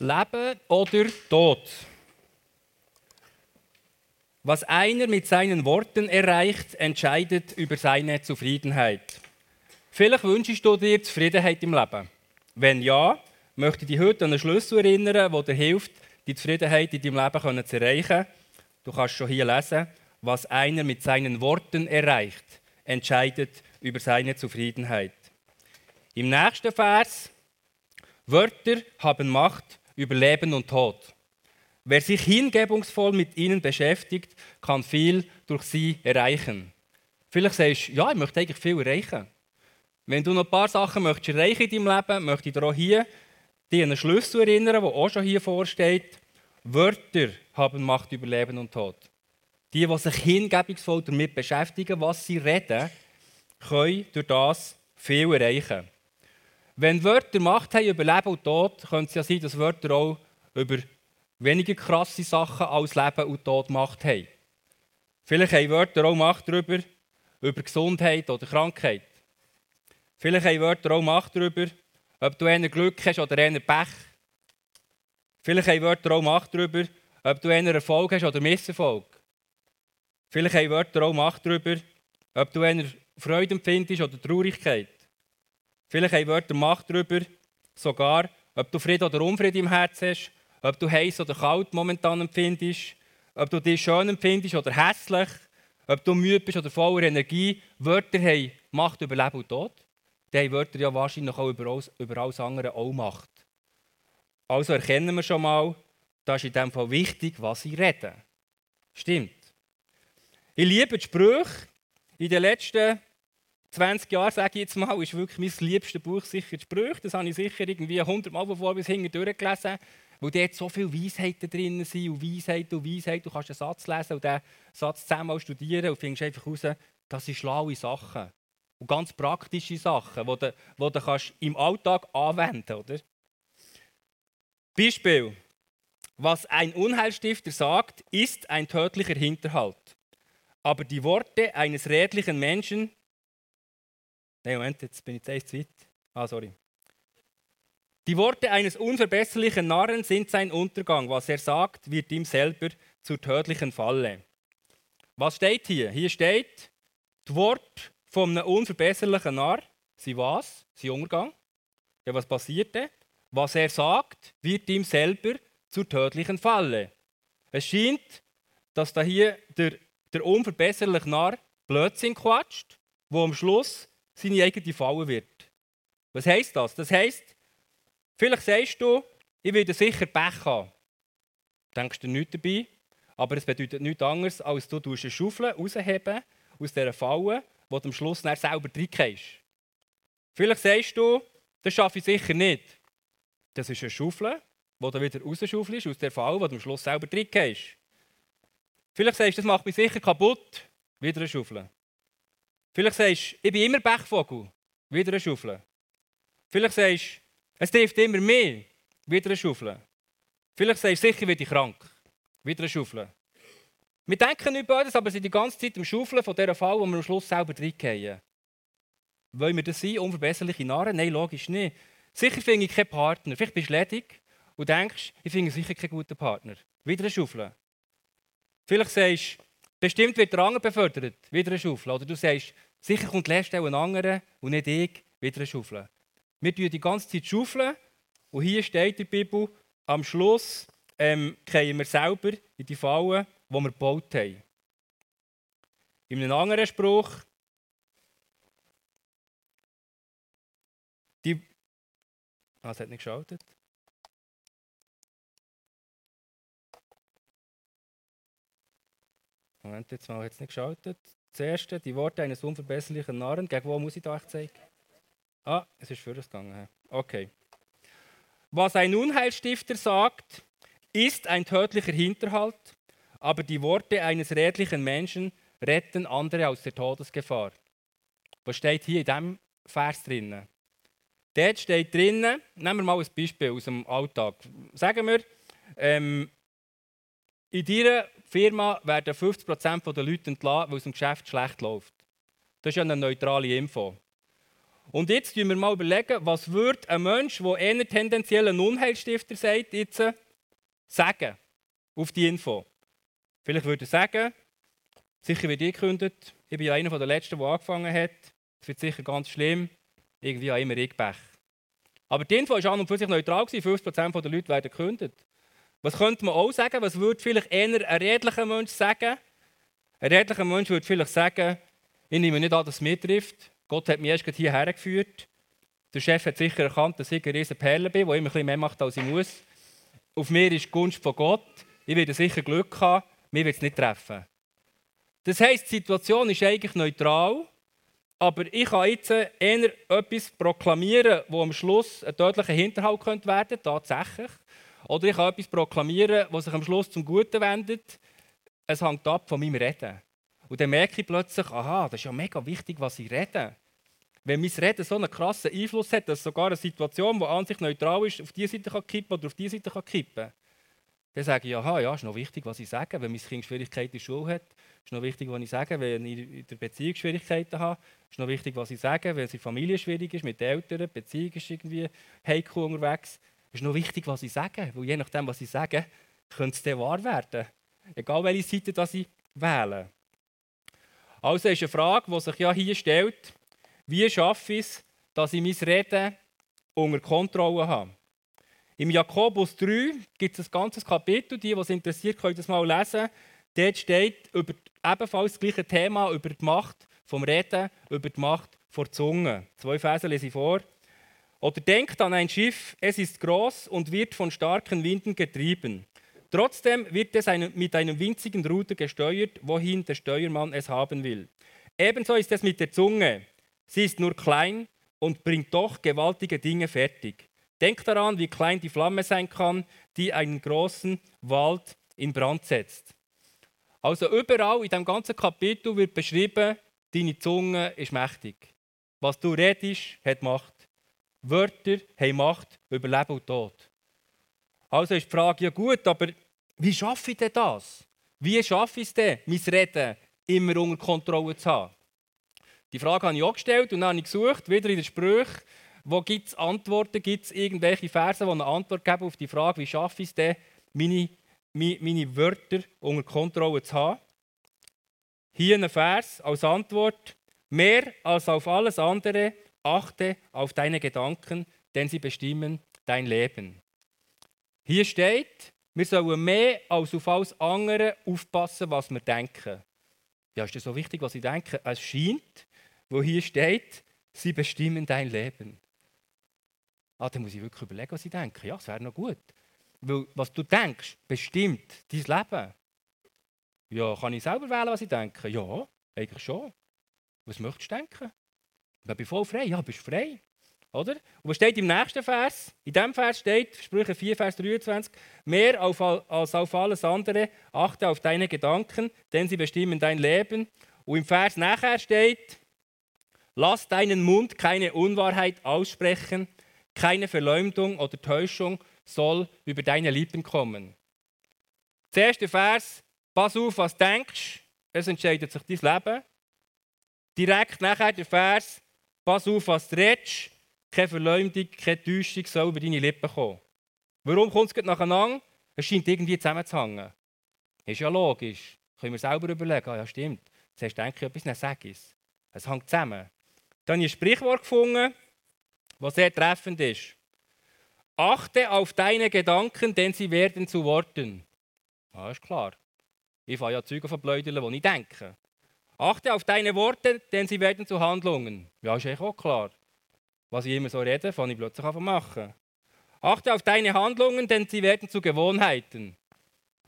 Leben oder Tod? Was einer mit seinen Worten erreicht, entscheidet über seine Zufriedenheit. Vielleicht wünschst du dir Zufriedenheit im Leben. Wenn ja, möchte ich dich heute an einen Schlüssel erinnern, der dir hilft, die Zufriedenheit in deinem Leben zu erreichen. Du kannst schon hier lesen, was einer mit seinen Worten erreicht, entscheidet über seine Zufriedenheit. Im nächsten Vers, Wörter haben Macht über Leben und Tod. Wer sich hingebungsvoll mit ihnen beschäftigt, kann viel durch sie erreichen. Vielleicht sagst du, ja, ich möchte eigentlich viel erreichen. Wenn du noch ein paar Sachen möchtest erreichen in deinem Leben, möchte ich dir auch hier dich an einen Schlüssel erinnern, der auch schon hier vorsteht. Wörter haben Macht über Leben und Tod. Die, die sich hingebungsvoll damit beschäftigen, was sie reden, können durch das viel erreichen. Wenn Wörter Macht haben über Leben und Tod, könnte es ja sein, dass Wörter auch über weniger krasse Sachen als Leben und Tod Macht haben. Vielleicht haben Wörter auch Macht darüber, über Gesundheit oder Krankheit. Vielleicht haben Wörter auch Macht darüber, ob du eher Glück hast oder eher Pech. Vielleicht haben Wörter auch Macht darüber, ob du eher Erfolg hast oder Misserfolg. Vielleicht haben Wörter auch Macht darüber, ob du eher Freude empfindest oder Traurigkeit. Vielleicht haben Wörter Macht darüber, sogar, ob du Frieden oder Unfrieden im Herzen hast, ob du heiß oder kalt momentan empfindest, ob du dich schön empfindest oder hässlich, ob du müde bist oder voller Energie. Wörter haben Macht über Leben und Tod. Die haben Wörter ja wahrscheinlich auch über alles, über alles andere auch Macht. Also erkennen wir schon mal, das ist in dem Fall wichtig, was sie reden. Stimmt. Ich liebe die Sprüche. In den letzten 20 Jahre, sage ich jetzt mal, ist wirklich mein liebstes Buch sicher die Sprüche. Das habe ich sicher irgendwie 100 Mal von vor bis hinten durchgelesen, weil dort so viele Weisheiten drin sind und Weisheiten und Weisheiten. Du kannst einen Satz lesen und diesen Satz zehnmal studieren und findest einfach heraus, das sind schlaue Sachen. Und ganz praktische Sachen, die du, die du kannst im Alltag anwenden kannst. Beispiel. Was ein Unheilstifter sagt, ist ein tödlicher Hinterhalt. Aber die Worte eines redlichen Menschen Nein, Moment, jetzt bin ich jetzt zu weit. Ah, sorry. Die Worte eines unverbesserlichen Narren sind sein Untergang. Was er sagt, wird ihm selber zur tödlichen Falle. Was steht hier? Hier steht, das Wort von einem unverbesserlichen Narr, sie was? Sie Untergang. Ja, was passierte? Was er sagt, wird ihm selber zur tödlichen Falle. Es scheint, dass da hier der, der unverbesserliche Narr Blödsinn quatscht, wo am Schluss seine eigene Falle wird. Was heisst das? Das heisst, vielleicht sagst du, ich werde sicher Pech haben. Denkst du nichts dabei, aber es bedeutet nichts anderes, als du eine Schaufel rausheben aus dieser Falle, wo du am Schluss dann selber reingehst. Vielleicht sagst du, das schaffe ich sicher nicht. Das ist eine Schaufel, wo du wieder rausschaufelst aus der Falle, wo du am Schluss selber reingehst. Vielleicht sagst du, das macht mich sicher kaputt. Wieder eine Schaufel. Vielleicht sagst du, ich bin immer Pechvogel. Wieder eine Schaufel. Vielleicht sagst du, es trifft immer mehr. Wieder eine Schaufel. Vielleicht sagst du, sicher werde ich krank. Wieder eine Schaufel. Wir denken nicht beides, aber sind die ganze Zeit im Schaufeln von dieser Fall, wo wir am Schluss selber reingehen. Wollen wir das sein, unverbesserliche Narren? Nein, logisch nicht. Sicher finde ich keinen Partner. Vielleicht bist du ledig und denkst, ich finde sicher keinen guten Partner. Wieder eine Schaufel. Vielleicht sagst du, bestimmt wird der andere befördert. Wieder eine Schaufel. Oder du sagst, Sicher kommt die Lehrstelle ein anderer und nicht ich wieder eine Schaufel. Wir tun die ganze Zeit schaufeln und hier steht in der Bibel, am Schluss ähm, wir selber in die Fallen, die wir gebaut haben. In einem anderen Spruch, die. Ah, es hat nicht geschaltet. Moment, jetzt mal, hat es nicht geschaltet. Das erste, die Worte eines unverbesserlichen Narren. Gegen wo muss ich da echt zeigen? Ah, es ist für das gegangen. Okay. Was ein Unheilstifter sagt, ist ein tödlicher Hinterhalt, aber die Worte eines redlichen Menschen retten andere aus der Todesgefahr. Was steht hier in diesem Vers drinnen? Dort steht drinnen, nehmen wir mal ein Beispiel aus dem Alltag. Sagen wir, ähm, in deiner Firma werden 50% der Leute entlassen, weil es im Geschäft schlecht läuft. Das ist ja eine neutrale Info. Und jetzt überlegen wir mal, überlegen, was würde ein Mensch, der eher tendenziell ein Unheilstifter sagt, jetzt sagen auf die Info. Vielleicht würde er sagen, sicher wird ich gekündigt, ich bin ja einer der Letzten, der angefangen hat, es wird sicher ganz schlimm, irgendwie auch immer ich Pech. Aber die Info war an und für sich neutral, 50% der Leute werden gekündigt. Was könnte man auch sagen? Was würde vielleicht eher ein redlicher Mensch sagen? Ein redlicher Mensch würde vielleicht sagen, ich nehme nicht an, dass es mir trifft. Gott hat mich erst hierher geführt. Der Chef hat sicher erkannt, dass ich ein riesen Perle bin, der immer ein mehr macht, als ich muss. Auf mir ist die Gunst von Gott. Ich werde sicher Glück haben. Mir wird es nicht treffen. Das heisst, die Situation ist eigentlich neutral. Aber ich kann jetzt eher etwas proklamieren, wo am Schluss ein tödlicher Hinterhalt könnte werden tatsächlich. Oder ich kann etwas proklamieren, was sich am Schluss zum Guten wendet. Es hängt ab von meinem Reden. Und dann merke ich plötzlich, aha, das ist ja mega wichtig, was ich rede. Wenn mein Reden so einen krassen Einfluss hat, dass sogar eine Situation, die an sich neutral ist, auf diese Seite kann kippen oder auf diese Seite kann kippen dann sage ich, aha, ja, ist noch wichtig, was ich sage. Wenn mein Kind Schwierigkeiten in der Schule hat, ist noch wichtig, was ich sage. Wenn ich in der Beziehung Schwierigkeiten habe, ist noch wichtig, was ich sage. Wenn es in der Familie schwierig ist, mit den Eltern, die Beziehung ist irgendwie heikel unterwegs, ist noch wichtig, was ich sage. Weil je nachdem, was ich sage, könnte es dann wahr werden. Egal, welche Seite das ich wähle. Also ist eine Frage, die sich ja hier stellt, wie schaffe ich es, dass ich mein Reden unter Kontrolle habe. Im Jakobus 3 gibt es ein ganzes Kapitel, die, was interessiert, können das mal lesen. Dort steht über ebenfalls das gleiche Thema, über die Macht vom Reden, über die Macht vor Zunge. Zwei Verse lese ich vor. Oder denkt an ein Schiff, es ist groß und wird von starken Winden getrieben. Trotzdem wird es mit einem winzigen Ruder gesteuert, wohin der Steuermann es haben will. Ebenso ist es mit der Zunge. Sie ist nur klein und bringt doch gewaltige Dinge fertig. Denkt daran, wie klein die Flamme sein kann, die einen großen Wald in Brand setzt. Also überall in dem ganzen Kapitel wird beschrieben, deine Zunge ist mächtig. Was du redest, hat Macht. Wörter haben Macht über Leben und Tod. Also ist die Frage, ja gut, aber wie schaffe ich denn das? Wie schaffe ich es denn, mein Reden immer unter Kontrolle zu haben? Die Frage habe ich auch gestellt und dann habe ich gesucht, wieder in den Sprüchen, wo gibt es Antworten, gibt es irgendwelche Verse, die eine Antwort geben auf die Frage, wie schaffe ich es denn, meine, meine, meine Wörter unter Kontrolle zu haben. Hier ein Vers als Antwort. Mehr als auf alles andere achte auf deine Gedanken, denn sie bestimmen dein Leben. Hier steht, wir sollen mehr als auf alles andere aufpassen, was wir denken. Ja, ist das so wichtig, was ich denke? Es scheint, wo hier steht, sie bestimmen dein Leben. Ah, dann muss ich wirklich überlegen, was ich denke. Ja, es wäre noch gut. Weil was du denkst, bestimmt dein Leben. Ja, kann ich selber wählen, was ich denke? Ja, eigentlich schon. Was möchtest du denken? Ich bin voll frei. Ja, bist frei. Oder? Und was steht im nächsten Vers? In diesem Vers steht, Sprüche 4, Vers 23, mehr auf, als auf alles andere, achte auf deine Gedanken, denn sie bestimmen dein Leben. Und im Vers nachher steht, lass deinen Mund keine Unwahrheit aussprechen, keine Verleumdung oder Täuschung soll über deine Lippen kommen. Der erste Vers, pass auf, was du denkst, es entscheidet sich dein Leben. Direkt nachher der Vers, pass auf, was du redest, keine Verleumdung, keine Täuschung soll über deine Lippen kommen. Warum kommt es nacheinander? Es scheint irgendwie zusammenzuhängen. Ist ja logisch. Können wir selber überlegen. Ah, ja, stimmt. Zuerst denke ich etwas, dann sage ich es. Es hängt zusammen. Dann habe ich ein Sprichwort gefunden, was sehr treffend ist. Achte auf deine Gedanken, denn sie werden zu Worten. Ja, ist klar. Ich fahre ja Züge von Blödeln, die ich denke. Achte auf deine Worte, denn sie werden zu Handlungen. Ja, ist eigentlich auch klar. Was ich immer so rede, fange ich plötzlich an machen. Achte auf deine Handlungen, denn sie werden zu Gewohnheiten.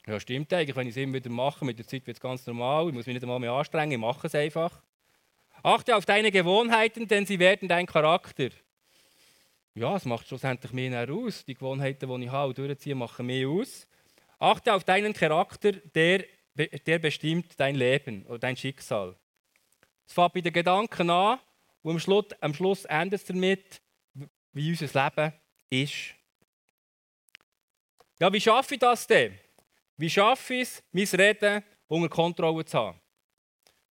Ja, stimmt eigentlich. Wenn ich es immer wieder mache, mit der Zeit wird es ganz normal. Ich muss mich nicht einmal mehr anstrengen, ich mache es einfach. Achte auf deine Gewohnheiten, denn sie werden dein Charakter ja, es macht schlussendlich mehr aus. Die Gewohnheiten, die ich habe und durchziehe, machen mehr aus. Achte auf deinen Charakter, der, der bestimmt dein Leben oder dein Schicksal. Es fängt bei den Gedanken an und am Schluss, am Schluss endet es damit, wie unser Leben ist. Ja, wie schaffe ich das denn? Wie schaffe ich es, mein Reden unter Kontrolle zu haben?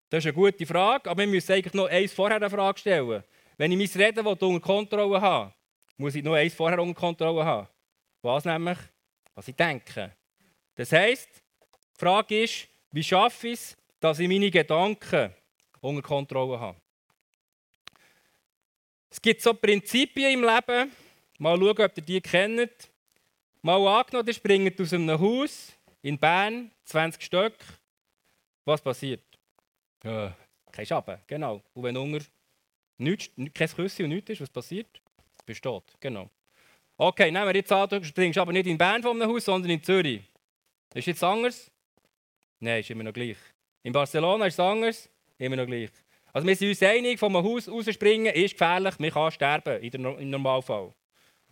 Das ist eine gute Frage, aber wir müssen eigentlich noch eins vorher eine Frage stellen. Wenn ich mein Reden unter Kontrolle habe, muss ich nur eins vorher unter Kontrolle haben. Was nämlich? Was ich denke. Das heisst, die Frage ist, wie schaffe ich es, dass ich meine Gedanken unter Kontrolle habe? Es gibt so Prinzipien im Leben. Mal schauen, ob ihr die kennt. Mal angenommen, ihr springt aus einem Haus in Bern, 20 Stück. Was passiert? Ja, kein Schaben, genau. Und wenn nichts, kein Küsse und nichts ist, was passiert? Besteht, genau. Okay, nehmen wir jetzt an, du springst aber nicht in Bern von einem Haus, sondern in Zürich. Ist jetzt anders? Nein, ist immer noch gleich. In Barcelona ist es anders? Immer noch gleich. Also wir sind uns einig, vom Haus rausspringen ist gefährlich, man kann sterben im Normalfall.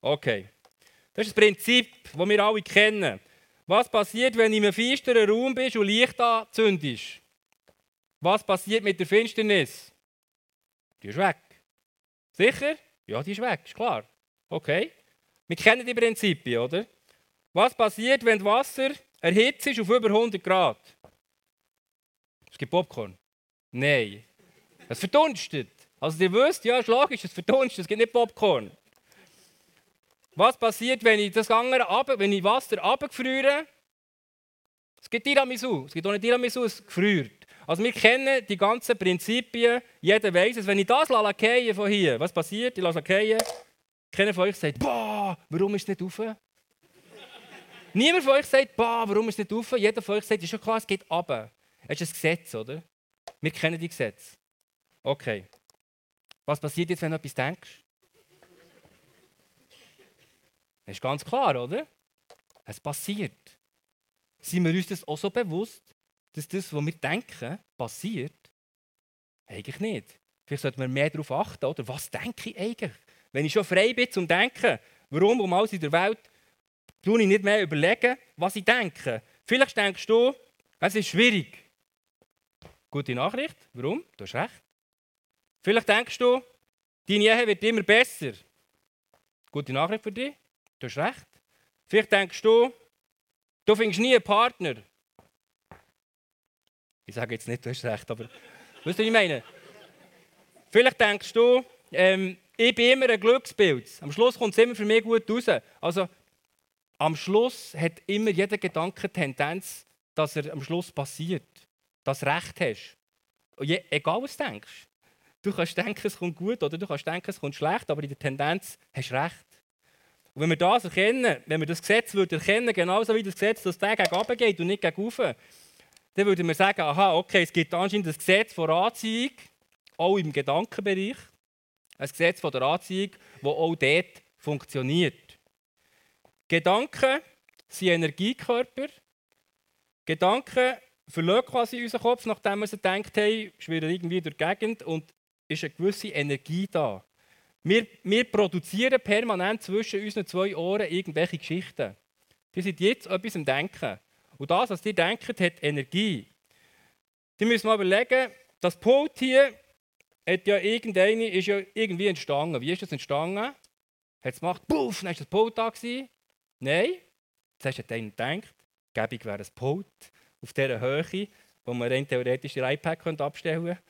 Okay. Das ist das Prinzip, das wir alle kennen. Was passiert, wenn du in einem finsteren Raum bist und Licht anzündest? Was passiert mit der Finsternis? Die ist weg. Sicher? Ja, die ist weg, ist klar. Okay. Wir kennen die Prinzipien, oder? Was passiert, wenn Wasser erhitzt ist auf über 100 Grad? Es gibt Popcorn. Nein. Es verdunstet. Also ihr wisst, ja, ist logisch, es verdunstet, es gibt nicht Popcorn. Was passiert, wenn ich das andere runter, wenn ich Wasser abgefriere? Es gibt Tiramisu. Es gibt nicht Tiramisu, es gefriert. Also wir kennen die ganzen Prinzipien. Jeder weiß es. Wenn ich das lasse von hier, was passiert? Ich lasse fallen. Keiner von euch sagt, boah, warum ist es nicht rauf? Niemand von euch sagt, boah, warum ist es nicht rauf? Jeder von euch sagt, ist schon klar, es geht runter. Es ist ein Gesetz, oder? Wir kennen die Gesetze. Okay. Was passiert jetzt, wenn du etwas denkst? Das ist ganz klar, oder? Es passiert. Sind wir uns das auch so bewusst, dass das, was wir denken, passiert? Eigentlich nicht. Vielleicht sollten wir mehr darauf achten, oder? Was denke ich eigentlich? Wenn ich schon frei bin zum Denken, warum um alles in der Welt tue ich nicht mehr überlegen, was ich denke? Vielleicht denkst du, es ist schwierig. Gute Nachricht. Warum? Du hast recht. Vielleicht denkst du, deine Ehe wird immer besser. Gute Nachricht für dich, du hast recht. Vielleicht denkst du, du findest nie einen Partner. Ich sage jetzt nicht, du hast recht, aber weißt du, was ich meine? Vielleicht denkst du, ähm, ich bin immer ein Glücksbild. Am Schluss kommt es immer für mich gut raus. Also, am Schluss hat immer jeder Gedanke Tendenz, dass er am Schluss passiert. Dass du Recht hast. Je, egal was du denkst. Du kannst denken, es kommt gut oder du kannst denken, es kommt schlecht, aber in der Tendenz hast du recht. Und wenn wir das erkennen, wenn wir das Gesetz würde erkennen, genauso wie das Gesetz, dass der gegen runter geht und nicht gegen rauf, dann würden wir sagen, aha, okay, es gibt anscheinend das Gesetz von Anziehung, auch im Gedankenbereich. Ein Gesetz von der Anziehung, das auch dort funktioniert. Gedanken sind Energiekörper. Gedanken verlassen quasi unseren Kopf, nachdem wir sie gedacht haben, schwirren irgendwie durch die Gegend und ist eine gewisse Energie da. Wir, wir produzieren permanent zwischen unseren zwei Ohren irgendwelche Geschichten. Die sind jetzt etwas am Denken. Und das, was die denken, hat Energie. Die müssen mal überlegen, das Pult hier hat ja ist ja irgendwie entstanden. Wie ist das entstanden? Hat es gemacht, puff, dann war das Pult da. Gewesen. Nein, zuerst hat einer gedacht, gäbig wäre ein Pult auf dieser Höhe, wo man rein theoretisch ihr iPad abstellen könnte.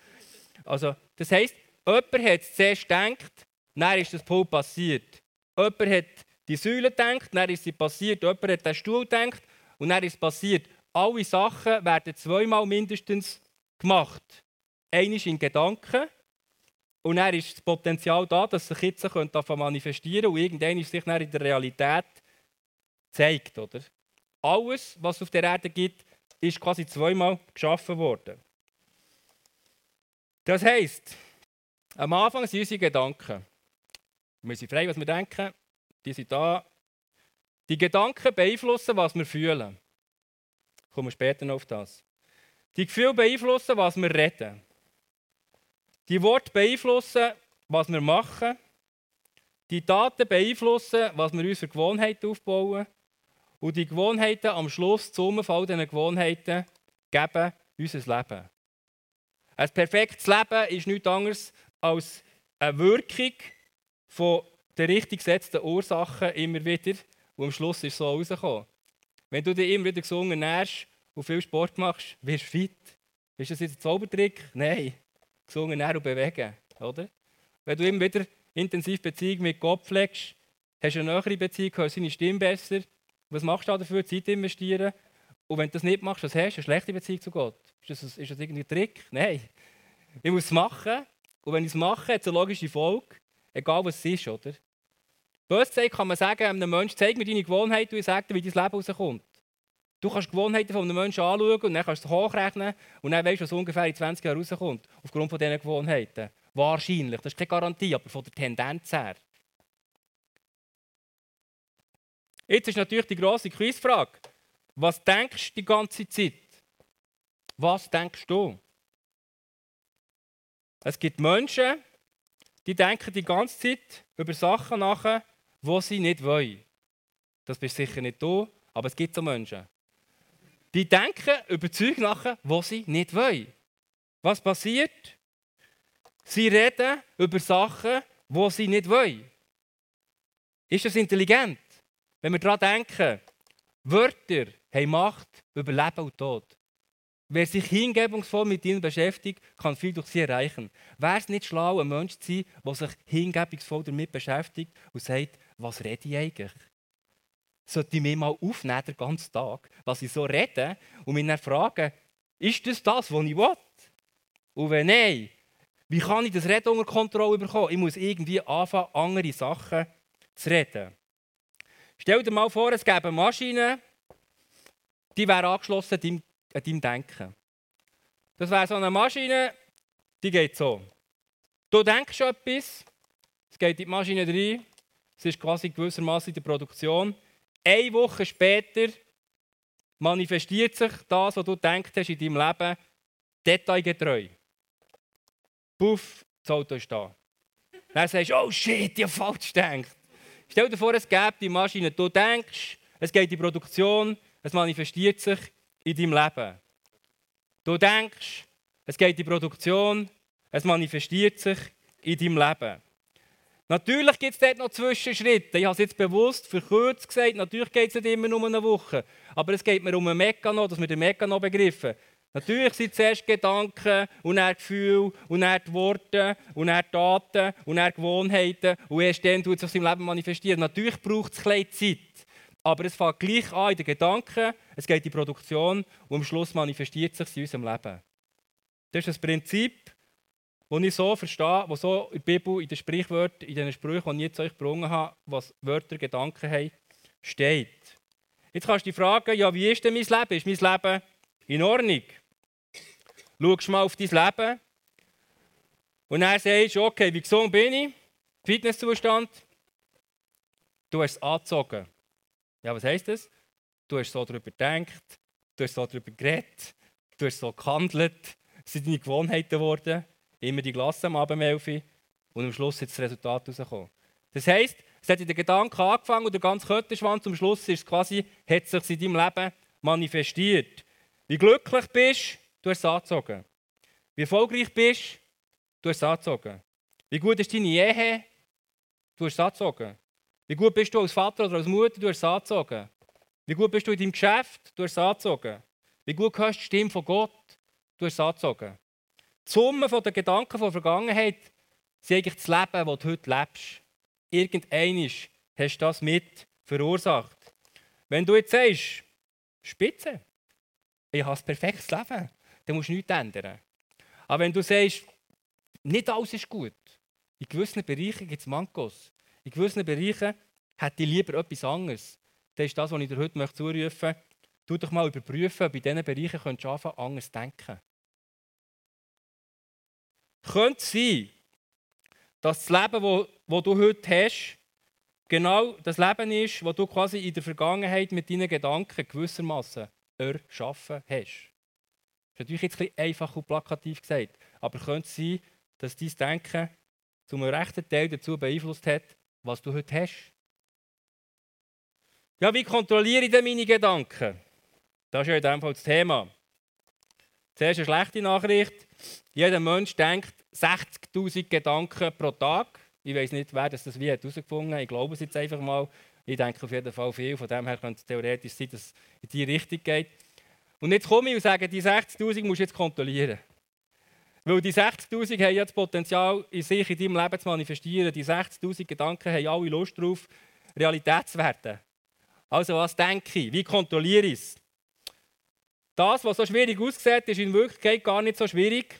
Also, das heisst, jemand hat zuerst gedacht, dann ist das Pult passiert. Jemand hat die Säule gedacht, dann ist sie passiert. Jemand hat den Stuhl gedacht und dann ist es passiert. Alle Sachen werden zweimal mindestens gemacht. Einmal in Gedanken und dann ist das Potenzial da, dass sich jetzt manifestieren könnte und irgendwann sich dann in der Realität zeigt. Oder? Alles, was es auf der Erde gibt, ist quasi zweimal geschaffen worden. Das heisst, am Anfang sind unsere Gedanken. Wir sind frei, was wir denken. Die sind da. Die Gedanken beeinflussen, was wir fühlen. Kommen wir später noch auf das. Die Gefühle beeinflussen, was wir reden. Die Worte beeinflussen, was wir machen. Die Taten beeinflussen, was wir uns für Gewohnheiten aufbauen. Und die Gewohnheiten am Schluss, zum Fall dieser Gewohnheiten, geben unser Leben. Ein perfektes Leben ist nichts anderes als eine Wirkung von den richtig gesetzten Ursachen immer wieder. Und am Schluss ist es so rausgekommen. Wenn du dich immer wieder gesund ernährst und viel Sport machst, wirst du fit. Ist das jetzt ein Zaubertrick? Nein. Gesund ernähren und bewegen. Oder? wenn du immer wieder intensiv Beziehung mit Gott pflegst, hast du eine nähere Beziehung, hörst seine Stimme besser. Was machst du dafür? Zeit investieren. Und wenn du das nicht machst, was hast du? Eine schlechte Beziehung zu Gott. Ist das, ist das irgendwie Trick? Nein. Ich muss es machen. Und wenn ich es mache, hat es eine logische Folge. Egal was es ist, oder? Bös gesagt kann man sagen, einem Menschen, zeig mir deine Gewohnheiten und ich sage dir, wie dein Leben rauskommt. Du kannst die Gewohnheiten von einem Menschen anschauen und dann kannst du es hochrechnen und dann weißt du, was ungefähr in 20 Jahren rauskommt. Aufgrund von diesen Gewohnheiten. Wahrscheinlich. Das ist keine Garantie, aber von der Tendenz her. Jetzt ist natürlich die grosse Quizfrage. Was denkst du die ganze Zeit? Was denkst du? Es gibt Menschen, die denken die ganze Zeit über Sachen nach, die sie nicht wollen. Das bist sicher nicht du, aber es gibt so Menschen. Die denken über Zeug nach, die sie nicht wollen. Was passiert? Sie reden über Sachen, die sie nicht wollen. Ist das intelligent? Wenn wir daran denken, Wörter haben Macht über Leben und Tod. Wer sich hingebungsvoll mit ihnen beschäftigt, kann viel durch sie erreichen. Wäre es nicht schlau, ein Mensch zu sein, der sich hingebungsvoll damit beschäftigt und sagt, was rede ich eigentlich? Sollte ich mir mal aufnehmen, den ganzen Tag, was ich so rede, und mich dann fragen, ist das das, was ich will? Und wenn nein, wie kann ich das Reden unter Kontrolle bekommen? Ich muss irgendwie anfangen, andere Sachen zu reden. Stell dir mal vor, es gäbe Maschinen, die wäre angeschlossen an deinem Denken. Das wäre so eine Maschine, die geht so. Du denkst etwas, es geht in die Maschine rein, es ist quasi gewissermaßen in der Produktion. Eine Woche später manifestiert sich das, was du denkst hast in deinem Leben, detailgetreu. Puff, das Auto ist da. Dann sagst du, oh shit, ich habe falsch gedacht. Stell dir vor, es gäbe die Maschine, du denkst, es geht in die Produktion, es manifestiert sich in deinem Leben. Du denkst, es geht in die Produktion, es manifestiert sich in deinem Leben. Natürlich gibt es dort noch Zwischenschritte. Ich habe es jetzt bewusst verkürzt gesagt. Natürlich geht es nicht immer um eine Woche. Aber es geht mir um einen Mechanismus, dass wir den Mechanismus begriffen. Natürlich sind zuerst Gedanken und dann Gefühle und dann Worte und dann Taten und dann Gewohnheiten und erst dann tut es sich im Leben manifestieren. Natürlich braucht es ein Zeit. Aber es fängt gleich an in den Gedanken, es geht in die Produktion und am Schluss manifestiert es sich in unserem Leben. Das ist das Prinzip, das ich so verstehe, was so in der Bibel, in den Sprichwörtern, in den Sprüchen, die ich jetzt euch gebrungen habe, was Wörter, Gedanken haben, steht. Jetzt kannst du dich fragen, ja, wie ist denn mein Leben? Ist mein Leben in Ordnung? Schau mal auf dein Leben und dann sagst du, okay, wie gesund bin ich? Fitnesszustand? Du hast es angezogen. Ja, was heisst das? Du hast so darüber gedacht, du hast so darüber geredet, du hast so gehandelt, es sind deine Gewohnheiten geworden, immer die Glasse am Abend und am Schluss ist das Resultat rausgekommen. Das heisst, es hat in den Gedanken angefangen und der ganze Kötterschwanz zum Schluss ist quasi, hat sich in deinem Leben manifestiert. Wie glücklich bist, du hast es angezogen. Wie erfolgreich bist, du hast es angezogen. Wie gut ist deine Ehe, du hast es angezogen. Wie gut bist du als Vater oder als Mutter, du hast es angezogen. Wie gut bist du in deinem Geschäft, du hast es angezogen. Wie gut hörst du die Stimme von Gott, du hast es angezogen. Die Summe der Gedanken der Vergangenheit sind eigentlich das Leben, das du heute lebst. Irgendeinisch hast du das mit verursacht. Wenn du jetzt sagst, Spitze, ich habe ein perfektes Leben, dann musst du nichts ändern. Aber wenn du sagst, nicht alles ist gut, in gewissen Bereichen gibt es Mankos, in gewissen Bereichen hätte ich lieber etwas anderes, dann ist das, was ich dir heute zurufen möchte, tu doch mal überprüfen, ob in diesen Bereichen könntest du anfangen, anders denken. Könnte sein, dass das Leben, das, das du heute hast, genau das Leben ist, das du quasi in der Vergangenheit mit deinen Gedanken gewissermaßen erschaffen hast. Das ist natürlich jetzt ein einfach und plakativ gesagt, aber könnte sein, dass dein Denken zum rechten Teil dazu beeinflusst hat, was du heute hast? Ja, wie kontrolliere ich denn meine Gedanken? Das ist ja in dem Fall das Thema. Zuerst eine schlechte Nachricht. Jeder Mensch denkt 60.000 Gedanken pro Tag. Ich weiß nicht, wer das wie herausgefunden hat. Ich glaube es jetzt einfach mal. Ich denke auf jeden Fall viel. Von dem her könnte es theoretisch sein, dass es in diese Richtung geht. Und jetzt komme ich und sage, die 60.000 musst du jetzt kontrollieren. Weil die 60'000 haben ja das Potenzial, in sich in deinem Leben zu manifestieren. Die 60'000 Gedanken haben alle Lust darauf, Realität zu werden. Also was denke ich? Wie kontrolliere ich es? Das, was so schwierig aussieht, ist in Wirklichkeit gar nicht so schwierig.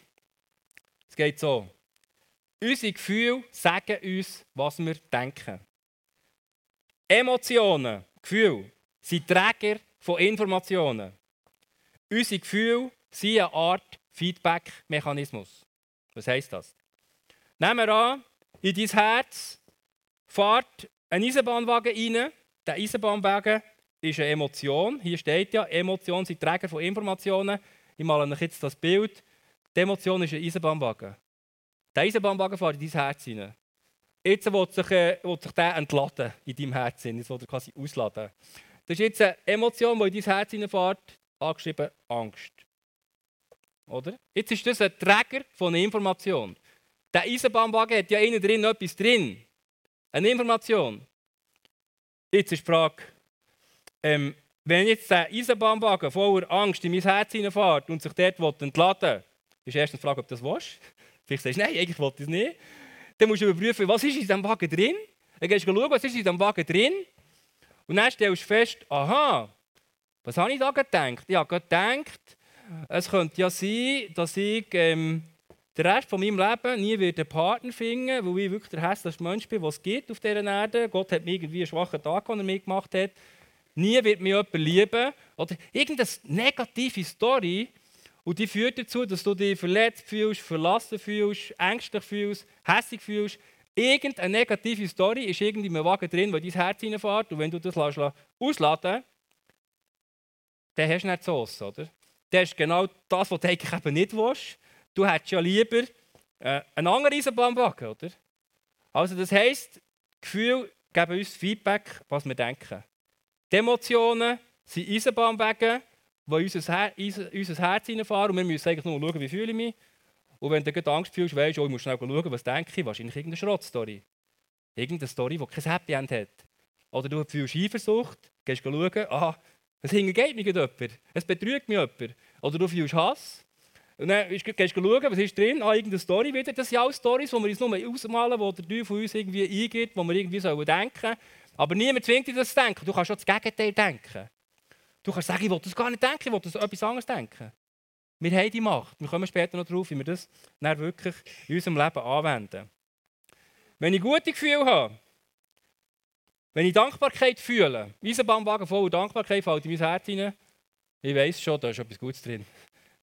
Es geht so. Unsere Gefühle sagen uns, was wir denken. Emotionen, Gefühle, sind Träger von Informationen. Unsere Gefühle sind eine Art Feedback-Mechanismus. Was heisst das? Nehmen wir an, in dein Herz fährt ein Eisenbahnwagen rein. Der Eisenbahnwagen ist eine Emotion. Hier steht ja, Emotionen sind Träger von Informationen. Ich male euch jetzt das Bild. Die Emotion ist ein Eisenbahnwagen. Der Eisenbahnwagen fährt in dein Herz hinein. Jetzt will sich, äh, sich der entladen in deinem Herz. Jetzt will er quasi ausladen. Das ist jetzt eine Emotion, die in dein Herz hineinfährt, angeschrieben Angst. Oder? Jetzt ist das ein Träger von einer Information. Der Eisenbahnwagen hat ja innen drin etwas drin. Eine Information. Jetzt ist die Frage, ähm, wenn jetzt der Eisenbahnwagen voller Angst in mein Herz hineinfährt und sich dort entladen will, ist erst die Frage, ob du das willst. Vielleicht sagst du, nein, eigentlich will ich es nicht. Dann musst du überprüfen, was ist in diesem Wagen drin. Dann gehst du schauen, was ist in diesem Wagen drin. Und dann stellst du fest, aha, was habe ich da gedacht? Ich habe gedacht, es könnte ja sein, dass ich ähm, den Rest von meinem Leben nie wieder einen Partner finden weil ich wirklich der hässlichste Mensch bin, was es gibt auf dieser Erde. Gott hat mir irgendwie einen schwachen Tag, den er mir gemacht hat. Nie wird mich jemand lieben. Oder irgendeine negative Story, und die führt dazu, dass du dich verletzt fühlst, verlassen fühlst, ängstlich fühlst, hässlich fühlst. Irgendeine negative Story ist irgendwie im Wagen drin, wo dein Herz reinfährt. Und wenn du das lässt, ausladen dann hast du nicht Sauce, oder? Das ist genau das, was du eigentlich eben nicht willst. Du hättest ja lieber äh, einen anderen Eisenbahnwagen, oder? Also das heisst, Gefühle geben uns Feedback, was wir denken. Die Emotionen sind Eisenbahnwagen, die unser, Her unser Herz reinfahren und wir müssen eigentlich nur schauen, wie fühle ich mich. Und wenn du Angst fühlst, weißt du, oh, ich muss schnell schauen, was denke ich, wahrscheinlich irgendeine Schrottstory. Irgendeine Story, die kein Happy End hat. Oder du fühlst Eifersucht, gehst schauen, aha, es hingeht mich jemand, es betrügt mich jemand. Oder du fühlst Hass. Und dann gehst du schauen, was ist drin, ah, irgendeine Story wieder. Das sind alles Storys, die wir uns nur ausmalen, die der Teufel uns irgendwie eingibt, die wir irgendwie denken sollen. Aber niemand zwingt dich, das zu denken. Du kannst schon das Gegenteil denken. Du kannst sagen, ich will das gar nicht denken, ich will das etwas anderes denken. Wir haben die Macht. Wir kommen später noch darauf, wie wir das dann wirklich in unserem Leben anwenden. Wenn ich gute Gefühle habe, wenn ich Dankbarkeit fühle, Eisenbahnwagen voller Dankbarkeit fällt in mein Herz rein, ich weiß schon, da ist etwas Gutes drin.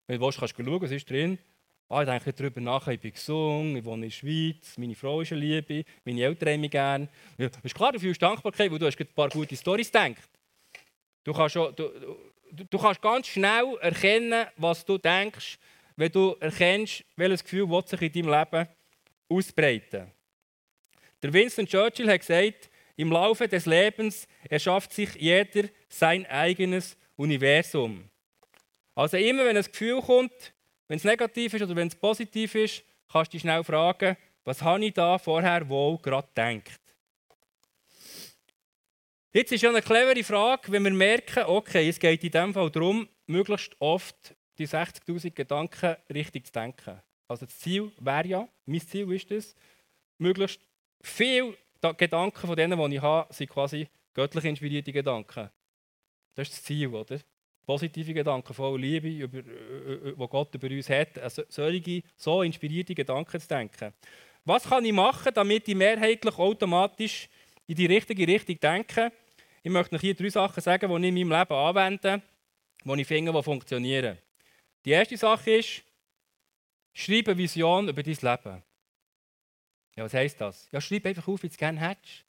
Wenn du willst, kannst du schauen, was ist drin. Ah, ich denke darüber nach, ich bin gesungen, ich wohne in der Schweiz, meine Frau ist eine Liebe, meine Eltern haben mich gerne. Ja, ist klar, du fühlst Dankbarkeit, weil du hast ein paar gute Storys gedacht. Du kannst, du, du, du kannst ganz schnell erkennen, was du denkst, wenn du erkennst, welches Gefühl sich in deinem Leben ausbreiten Der Winston Churchill hat gesagt, im Laufe des Lebens erschafft sich jeder sein eigenes Universum. Also immer, wenn ein Gefühl kommt, wenn es negativ ist oder wenn es positiv ist, kannst du dich schnell fragen, was habe ich da vorher wohl gerade gedacht. Jetzt ist ja eine clevere Frage, wenn wir merken, okay, es geht in dem Fall darum, möglichst oft die 60.000 Gedanken richtig zu denken. Also das Ziel wäre ja, mein Ziel ist es, möglichst viele Gedanken von denen, die ich habe, sind quasi göttlich inspirierte Gedanken. Das ist das Ziel, oder? Positive Gedanken voller Liebe, die äh, äh, Gott über uns hat, also solche, so inspirierte Gedanken zu denken. Was kann ich machen, damit ich mehrheitlich automatisch in die richtige Richtung denke? Ich möchte euch hier drei Sachen sagen, die ich in meinem Leben anwende, die ich finde, die funktionieren. Die erste Sache ist, schreibe eine Vision über dein Leben. Ja, was heisst das? Ja, schreib einfach auf, wie du es gerne hättest.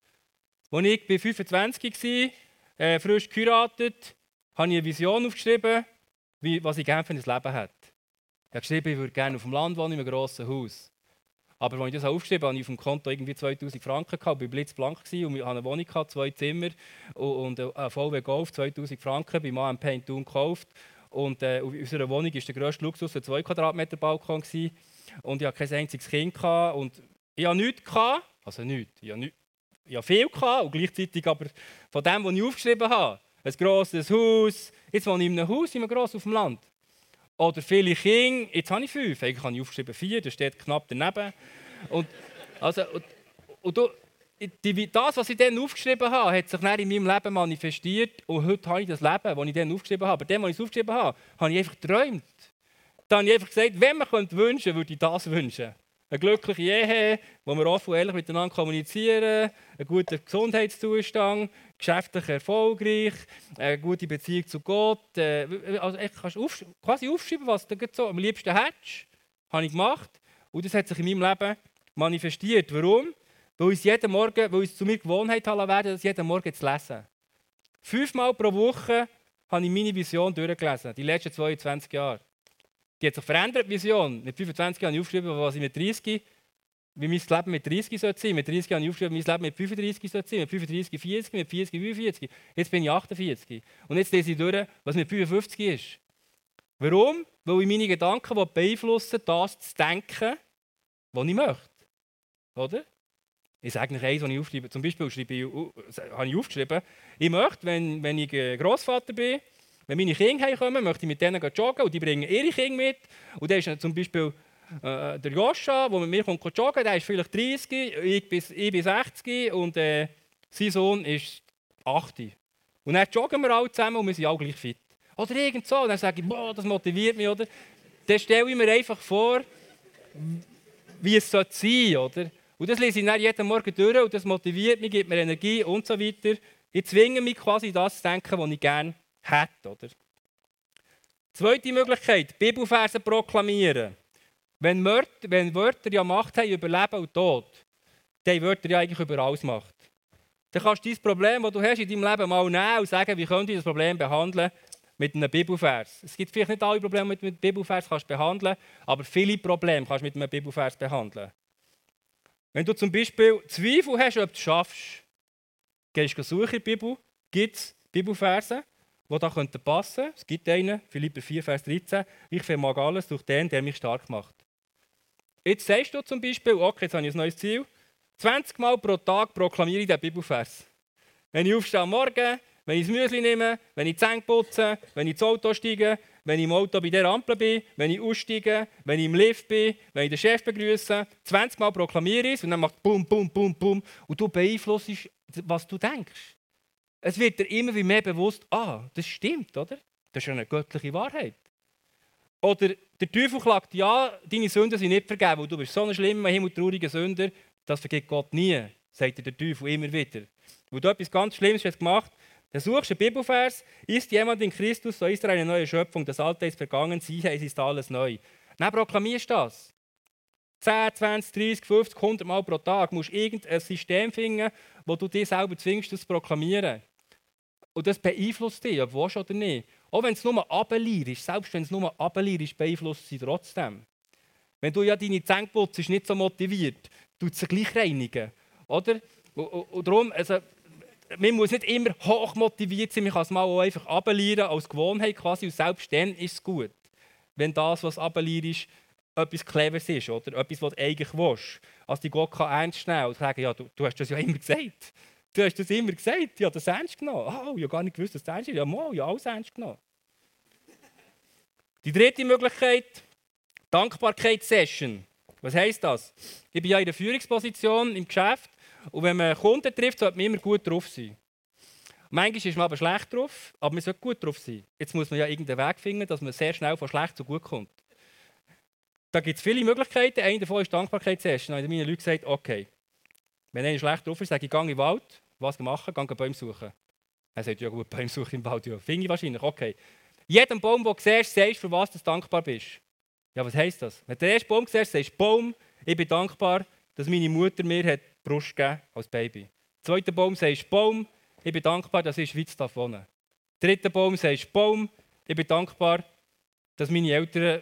Als ich bei 25 war, äh, frisch geheiratet, habe ich eine Vision aufgeschrieben, wie, was ich gerne für ein Leben hätte. Ich habe geschrieben, ich würde gerne auf dem Land wohnen, in einem grossen Haus. Aber als ich das aufgeschrieben habe, habe ich auf dem Konto irgendwie 2000 Franken gehabt, ich war blitzblank und ich eine Wohnung, gehabt, zwei Zimmer und ein VW Golf, 2000 Franken, bei Mann Paint gekauft. Und äh, auf unserer Wohnung war der grösste Luxus ein 2 Quadratmeter Balkon. Gewesen. Und ich hatte kein einziges Kind. Gehabt. Und ich hatte nichts. Gehabt. Also nichts. Ich hatte, nicht, ich hatte viel gehabt, und gleichzeitig aber von dem, was ich aufgeschrieben habe. Ein grosses Haus. Jetzt wohne ich in einem Haus, in einem grossen auf dem Land. Oder viele Kinder, jetzt habe ich fünf, eigentlich habe ich aufgeschrieben vier, das steht knapp daneben. Und, also, und, und du, das, was ich dann aufgeschrieben habe, hat sich dann in meinem Leben manifestiert. Und heute habe ich das Leben, das ich dann aufgeschrieben habe. Aber dem, was ich aufgeschrieben habe, habe ich einfach geträumt. Dann habe ich einfach gesagt, wenn man könnte wünschen, würde ich das wünschen. Eine glückliche Ehe, wo wir offen und ehrlich miteinander kommunizieren, einen guten Gesundheitszustand, geschäftlich erfolgreich, eine gute Beziehung zu Gott. Äh, also kannst aufsch quasi aufschreiben, was du so am liebsten hättest. Habe ich gemacht. Und das hat sich in meinem Leben manifestiert. Warum? Weil ich jeden Morgen, weil es zu mir Gewohnheit werden, das jeden Morgen zu lesen. Fünfmal pro Woche habe ich meine Vision durchgelesen, die letzten 22 Jahre. Die hat sich verändert, die Vision. Mit 25 Jahren habe ich aufgeschrieben, was ich mit 30, wie mein Leben mit 30 sein sollte. Mit 30 habe ich aufgeschrieben, mein Leben mit 35 sollte sein. Mit 35 40, mit 40 45. Jetzt bin ich 48. Und jetzt lese ich durch, was mit 55 ist. Warum? Weil ich meine Gedanken beeinflussen, das zu denken, was ich möchte. Oder? Ich sage nicht eins, was ich aufschreibe. Zum Beispiel schreibe ich, habe ich aufgeschrieben, ich möchte, wenn, wenn ich Großvater bin, wenn meine Kinder heimkommen, möchte ich mit denen joggen und die bringen ihre Kinder mit. Und dann ist zum Beispiel äh, der Joscha, der mit mir kommt joggen, der ist vielleicht 30, ich bin, ich bin 60 und äh, sein Sohn ist 80. Und dann joggen wir alle zusammen und wir sind alle gleich fit. Oder irgend so. Und dann sage ich, boah, das motiviert mich, oder? Dann stelle ich mir einfach vor, wie es sein sollte, oder? Und das lese ich dann jeden Morgen durch und das motiviert mich, gibt mir Energie und so weiter. Ich zwinge mich quasi das zu denken, was ich gerne hätte. Oder? Zweite Möglichkeit, Bibelverse proklamieren. Wenn Wörter, wenn Wörter ja Macht haben über Leben und Tod, dann haben Wörter ja eigentlich über alles Macht. Dann kannst du dein Problem, das du hast in deinem Leben mal nehmen und sagen, wie könnte ich das Problem behandeln mit einem Bibelvers. Es gibt vielleicht nicht alle Probleme, die du mit einem Bibelvers kannst behandeln aber viele Probleme kannst du mit einem Bibelvers behandeln. Wenn du zum Beispiel Zweifel hast, ob du es schaffst, gehst du in der Bibel, gibt es Bibelverse, die da passen könnten. Es gibt einen, Philipper 4, Vers 13. Ich vermag alles durch den, der mich stark macht. Jetzt sagst du zum Beispiel, okay, jetzt habe ich ein neues Ziel. 20 Mal pro Tag proklamiere ich den Bibelvers. Wenn ich aufstehe am Morgen, wenn ich das Müsli nehme, wenn ich die Zähne putze, wenn ich ins Auto steige, wenn ich im Auto bei der Ampel bin, wenn ich aussteige, wenn ich im Lift bin, wenn ich den Chef begrüße. 20 Mal proklamiere ich es und dann macht bum, bum, bum, bum. Und du beeinflusst, was du denkst. Es wird dir immer mehr bewusst, ah, das stimmt, oder? Das ist eine göttliche Wahrheit. Oder der Teufel klagt, ja, deine Sünden sind nicht vergeben, weil du bist so ein schlimmer, himmeltrauriger Sünder, das vergibt Gott nie, sagt dir der Teufel immer wieder. Weil du etwas ganz Schlimmes hast gemacht dann suchst du einen Bibelvers, ist jemand in Christus, so ist er eine neue Schöpfung, das Alte ist vergangen, siehe, es ist alles neu. Dann proklamierst du das. 10, 20, 30, 50, 100 Mal pro Tag musst du irgendein System finden, wo du dich selber zwingst, das zu proklamieren. Und das beeinflusst dich, ob du willst oder nicht. Auch wenn es nur Abelier ist, selbst wenn es nur Abelier ist, beeinflusst sie trotzdem. Wenn du ja deine Zähne putzt, nicht so motiviert, tut sie gleich reinigen. Oder? Und, und, und darum, also, man muss nicht immer hoch motiviert sein, man kann es mal auch einfach abelieren als Gewohnheit quasi und selbst dann ist es gut. Wenn das, was abeliert ist, etwas Cleveres ist oder etwas, was du eigentlich willst. Also die Gott kann ernst nehmen und sagen, ja, du, du, hast das ja immer gesagt. Du hast das immer gesagt, ja, das ernst genommen. Oh, ich habe gar nicht gewusst, dass das ernst ist. Ja, mal, ja, alles ernst genommen. Die dritte Möglichkeit, Dankbarkeitssession. Was heisst das? Ich bin ja in der Führungsposition im Geschäft und wenn man Kunden trifft, sollte man immer gut drauf sein. Manchmal ist man aber schlecht drauf, aber man sollte gut drauf sein. Jetzt muss man ja irgendeinen Weg finden, dass man sehr schnell von schlecht zu gut kommt. Da gibt es viele Möglichkeiten. Eine davon ist Dankbarkeitssession. Da haben meine Leute gesagt, okay, wenn einer schlecht drauf ist, sage ich, gehe in den Wald, was machen, gehe Bäume suchen. Er sagt, ja gut, Bäume suchen im Wald, ja, finde ich wahrscheinlich, okay. Jedem Baum, den du siehst, sagst für was du dankbar bist. Ja, was heisst das? Wenn du den ersten Baum siehst, sagst du, Baum, ich bin dankbar, dass meine Mutter mir hat Brust gegeben als Baby. Zweiter Baum sagst Baum, ich bin dankbar, dass ich in der Schweiz wohnen Dritter Baum sagst Baum, ich bin dankbar, dass meine Eltern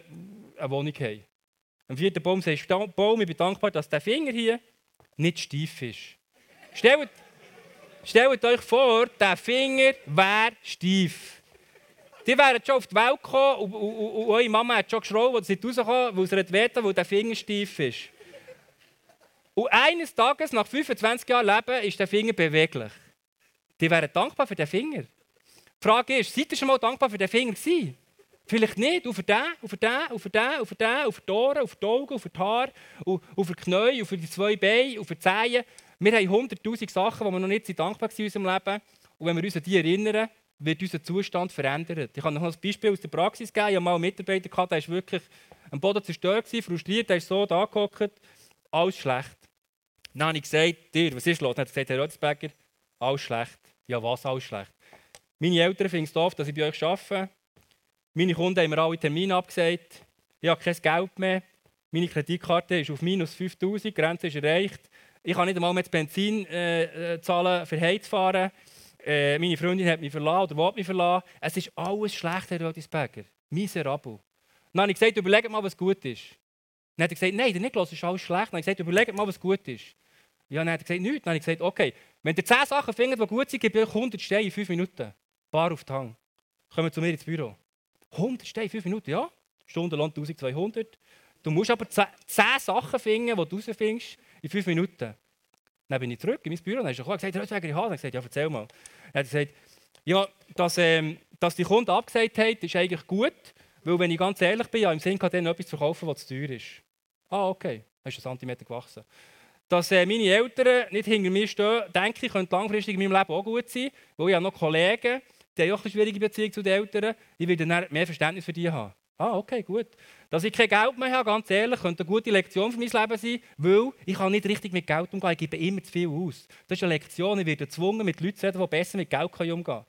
eine Wohnung haben. Am vierten Baum sagst Baum, ich bin dankbar, dass der Finger hier nicht steif ist. Stellt, stellt euch vor, der Finger wäre steif. Die wären schon auf die Welt gekommen und, und, und, und eure Mama hat schon geschrien, als sie rausgekommen weil sie nicht weil der Finger steif ist. Und eines Tages, nach 25 Jahren Leben, ist der Finger beweglich. Die wären dankbar für den Finger. Die Frage ist, seid ihr schon mal dankbar für den Finger gewesen? Vielleicht nicht. Auf den, auf den, auf den, auf den, auf die Ohren, auf die Augen, auf die Haare, auf die Knie, auf die zwei Beine, auf die Zehen. Wir haben hunderttausend Sachen, die wir noch nicht dankbar sind in unserem Leben. Und wenn wir uns an die erinnern, wird unser Zustand verändert. Ich kann noch ein Beispiel aus der Praxis geben. Ich hatte mal einen Mitarbeiter, gehabt, der war wirklich am Boden zerstört, frustriert, der ist so da gehockt, alles schlecht. Dann habe ich gesagt, dir, was ist los? Dann hat er gesagt, Herr Rötzberger, alles schlecht. Ja, was alles schlecht? Meine Eltern finden es doof, dass ich bei euch arbeite. Meine Kunden haben mir alle Termine abgesagt. Ich habe kein Geld mehr. Meine Kreditkarte ist auf minus 5000, die Grenze ist erreicht. Ich kann nicht einmal mehr Benzin äh, äh zahlen, für heimzufahren. Äh, meine Freundin hat mich verlassen oder will mich verlassen. Es ist alles schlecht, Herr Rödisberger. Miserabel. Dann habe ich gesagt, überlegt mal, was gut ist. Dann hat er gesagt, nein, der Niklas ist alles schlecht. Dann habe ich gesagt, überlegt mal, was gut ist. Ja, dann hat er gesagt, nichts. Dann habe ich gesagt, okay, wenn ihr 10 Sachen findet, die gut sind, gebe ich euch 100 Steine in 5 Minuten. Bar auf den Hang. Kommen zu mir ins Büro. 100 Steine in 5 Minuten, ja. Stundenlang 1200. Du musst aber 10 Sachen finden, die du herausfindest, in 5 Minuten. Dann bin ich zurück in mein Büro und dann hat er gesagt, Röswäger, ich habe. Dann gesagt, ja, erzähl mal. Dann hat er gesagt, ja, dass, ähm, dass die Kunden abgesagt haben, ist eigentlich gut, weil wenn ich ganz ehrlich bin, ja, im Sinn kann denen etwas verkaufen, was zu teuer ist. Ah, okay, dann ist ein Zentimeter gewachsen. Dass äh, meine Eltern nicht hinter mir stehen, denke ich, könnte langfristig in meinem Leben auch gut sein, weil ich habe noch Kollegen, die haben auch eine schwierige Beziehung zu den Eltern, ich werde dann mehr Verständnis für die haben. Ah, okay, gut. Dass ich kein Geld mehr habe, ganz ehrlich, könnte eine gute Lektion für mein Leben sein, weil ich kann nicht richtig mit Geld umgehen, ich gebe immer zu viel aus. Das ist eine Lektion, ich werde gezwungen, mit Leuten zu reden, die besser mit Geld umgehen können.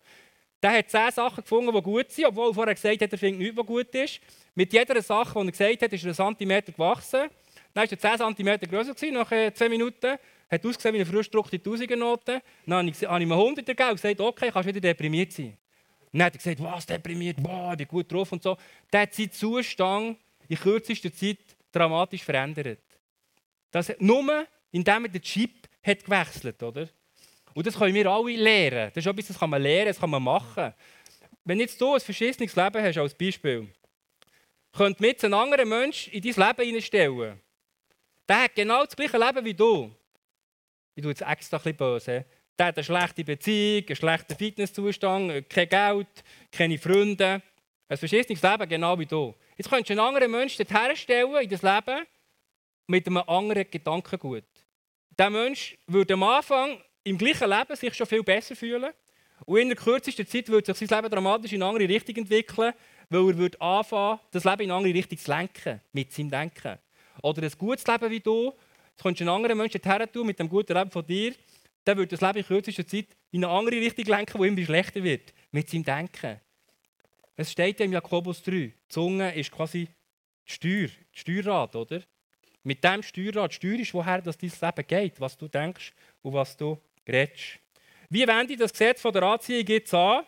Der hat zehn Sachen gefunden, die gut sind, obwohl er vorher gesagt hat, er findet nichts, was gut ist. Mit jeder Sache, die er gesagt hat, ist er einen Zentimeter gewachsen. Dann war er 10 cm größer, nach 10 äh, Minuten. Hat ausgesehen wie eine frisch gedruckte Tausendernote. Dann habe ich, ihm einen 100 gegeben und gesagt, okay, kannst wieder deprimiert sein. Dann hat er gesagt, was, deprimiert, boah, ich bin gut drauf und so. Der hat seinen Zustand in kürzester Zeit dramatisch verändert. Das, nur indem er den Chip hat gewechselt hat. Und das können wir alle lernen. Das ist etwas, das kann man lernen, das kann man machen. Wenn jetzt du ein verschissenes Leben hast, als Beispiel, könnte mit einen anderen Menschen in dein Leben hineinstellen. Der hat genau das gleiche Leben wie du. Ich tue jetzt extra ein bisschen böse. Der hat eine schlechte Beziehung, einen schlechten Fitnesszustand, kein Geld, keine Freunde. Ein verschissenes Leben, genau wie du. Jetzt könntest du einen anderen Menschen herstellen in das Leben mit einem anderen Gedankengut. Dieser Mensch würde am Anfang im gleichen Leben sich schon viel besser fühlen. Und in der kürzesten Zeit würde sich sein Leben dramatisch in eine andere Richtung entwickeln, weil er würde anfangen, das Leben in eine andere Richtung zu lenken, mit seinem Denken. Oder ein gutes Leben wie du, das könntest du einen anderen Menschen her tun, mit dem guten Leben von dir, dann würde das Leben in kürzester Zeit in eine andere Richtung lenken, wo immer schlechter wird, mit seinem Denken. Es steht ja im Jakobus 3, die Zunge ist quasi die Steuer, das Steuerrad, oder? Mit dem Steuerrad steuerst du, woher das dein Leben geht, was du denkst und was du redest. Wie wende ich das Gesetz von der Anziehung jetzt an?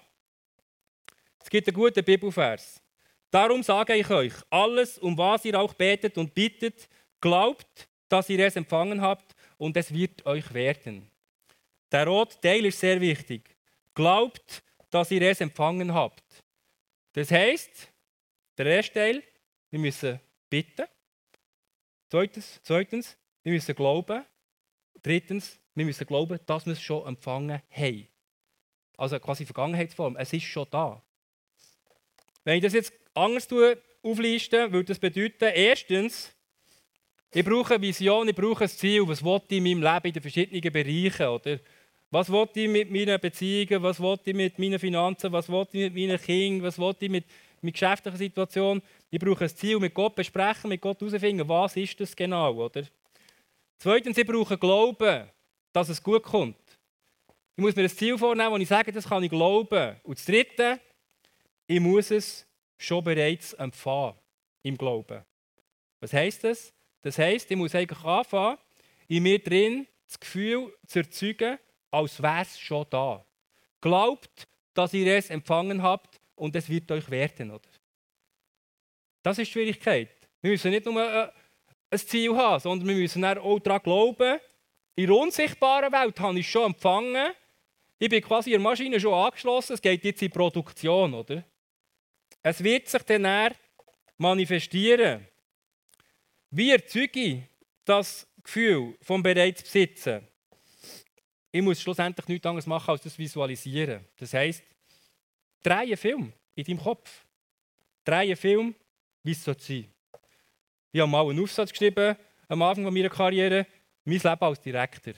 Es gibt einen guten Bibelvers. Darum sage ich euch, alles, um was ihr auch betet und bittet, glaubt, dass ihr es empfangen habt und es wird euch werden. Der rote Teil ist sehr wichtig. Glaubt, dass ihr es empfangen habt. Das heißt, der erste Teil, wir müssen bitten. Zweitens, zweitens wir müssen glauben. Drittens, wir müssen glauben, dass wir es schon empfangen haben. Also quasi Vergangenheitsform. Es ist schon da. Wenn ich das jetzt anders aufliste, würde das bedeuten, erstens, ich brauche eine Vision, ich brauche ein Ziel. Was will ich in meinem Leben in den verschiedenen Bereichen? Oder? Was will ich mit meinen Beziehungen? Was will ich mit meinen Finanzen? Was will ich mit meinen Kindern? Was will ich mit meiner geschäftlichen Situation? Ich brauche ein Ziel, mit Gott besprechen, mit Gott herausfinden, was ist das genau? Oder? Zweitens, ich brauche Glauben, dass es gut kommt. Ich muss mir ein Ziel vornehmen, wo ich sage, das kann ich glauben. Und das Dritte, ich muss es schon bereits empfangen im Glauben. Was heisst das? Das heisst, ich muss eigentlich anfangen, in mir drin das Gefühl zu erzeugen, als wäre es schon da. Glaubt, dass ihr es empfangen habt und es wird euch werden, oder? Das ist die Schwierigkeit. Wir müssen nicht nur äh, ein Ziel haben, sondern wir müssen auch daran glauben, in der unsichtbaren Welt habe ich schon empfangen. Ich bin quasi in der Maschine schon angeschlossen, es geht jetzt in die Produktion, oder? Es wird sich dann manifestieren. Wie erzeuge ich das Gefühl vom bereits Besitzen? Ich muss schlussendlich nichts anderes machen, als das visualisieren. Das heisst, drehe einen Film in deinem Kopf. drehe einen Film, wie es sein soll. Ich habe mal einen Aufsatz geschrieben, am Anfang meiner Karriere, mein Leben als Direktor.